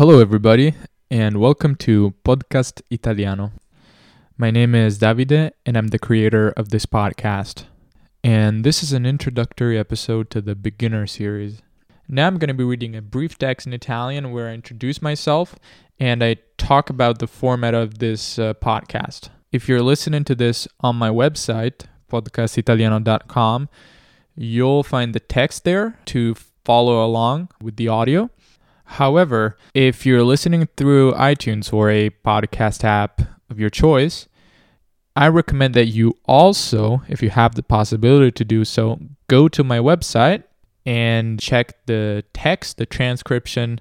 Hello, everybody, and welcome to Podcast Italiano. My name is Davide, and I'm the creator of this podcast. And this is an introductory episode to the beginner series. Now I'm going to be reading a brief text in Italian where I introduce myself and I talk about the format of this uh, podcast. If you're listening to this on my website, podcastitaliano.com, you'll find the text there to follow along with the audio. However, if you're listening through iTunes or a podcast app of your choice, I recommend that you also, if you have the possibility to do so, go to my website and check the text, the transcription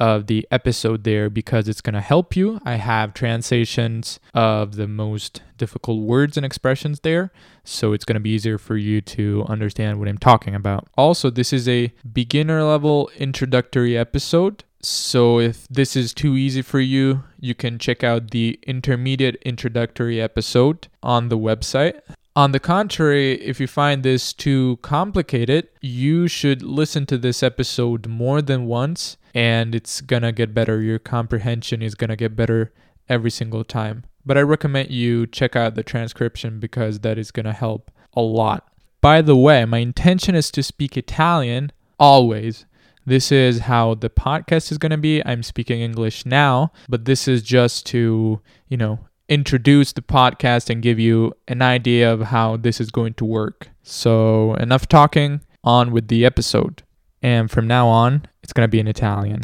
of the episode there because it's going to help you. I have translations of the most difficult words and expressions there, so it's going to be easier for you to understand what I'm talking about. Also, this is a beginner level introductory episode. So, if this is too easy for you, you can check out the intermediate introductory episode on the website. On the contrary, if you find this too complicated, you should listen to this episode more than once and it's gonna get better. Your comprehension is gonna get better every single time. But I recommend you check out the transcription because that is gonna help a lot. By the way, my intention is to speak Italian always. This is how the podcast is going to be. I'm speaking English now, but this is just to, you know, introduce the podcast and give you an idea of how this is going to work. So, enough talking, on with the episode. And from now on, it's going to be in Italian.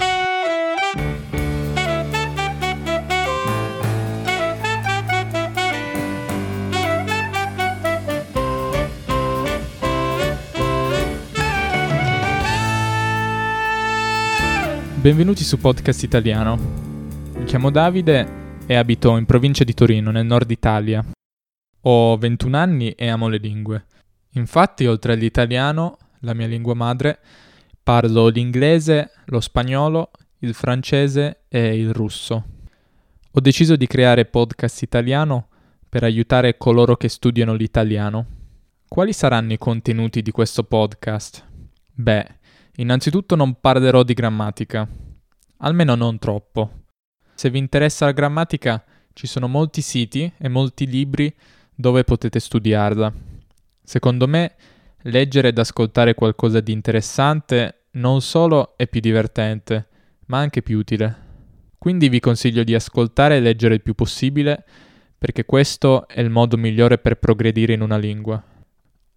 Benvenuti su Podcast Italiano. Mi chiamo Davide e abito in provincia di Torino, nel nord Italia. Ho 21 anni e amo le lingue. Infatti, oltre all'italiano, la mia lingua madre, Parlo l'inglese, lo spagnolo, il francese e il russo. Ho deciso di creare podcast italiano per aiutare coloro che studiano l'italiano. Quali saranno i contenuti di questo podcast? Beh, innanzitutto non parlerò di grammatica, almeno non troppo. Se vi interessa la grammatica, ci sono molti siti e molti libri dove potete studiarla. Secondo me, leggere ed ascoltare qualcosa di interessante non solo è più divertente, ma anche più utile. Quindi vi consiglio di ascoltare e leggere il più possibile, perché questo è il modo migliore per progredire in una lingua.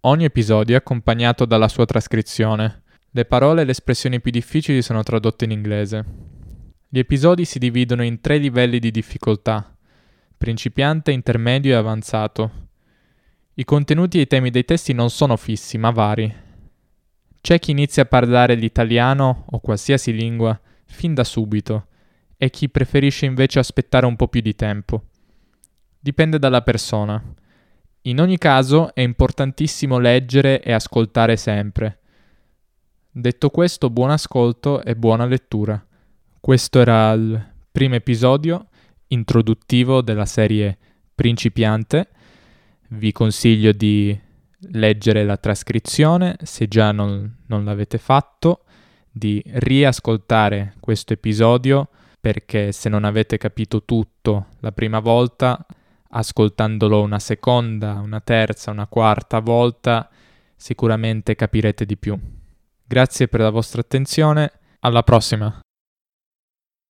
Ogni episodio è accompagnato dalla sua trascrizione. Le parole e le espressioni più difficili sono tradotte in inglese. Gli episodi si dividono in tre livelli di difficoltà, principiante, intermedio e avanzato. I contenuti e i temi dei testi non sono fissi, ma vari. C'è chi inizia a parlare l'italiano o qualsiasi lingua fin da subito e chi preferisce invece aspettare un po' più di tempo. Dipende dalla persona. In ogni caso è importantissimo leggere e ascoltare sempre. Detto questo, buon ascolto e buona lettura. Questo era il primo episodio introduttivo della serie Principiante vi consiglio di leggere la trascrizione se già non, non l'avete fatto, di riascoltare questo episodio perché se non avete capito tutto la prima volta, ascoltandolo una seconda, una terza, una quarta volta, sicuramente capirete di più. Grazie per la vostra attenzione, alla prossima!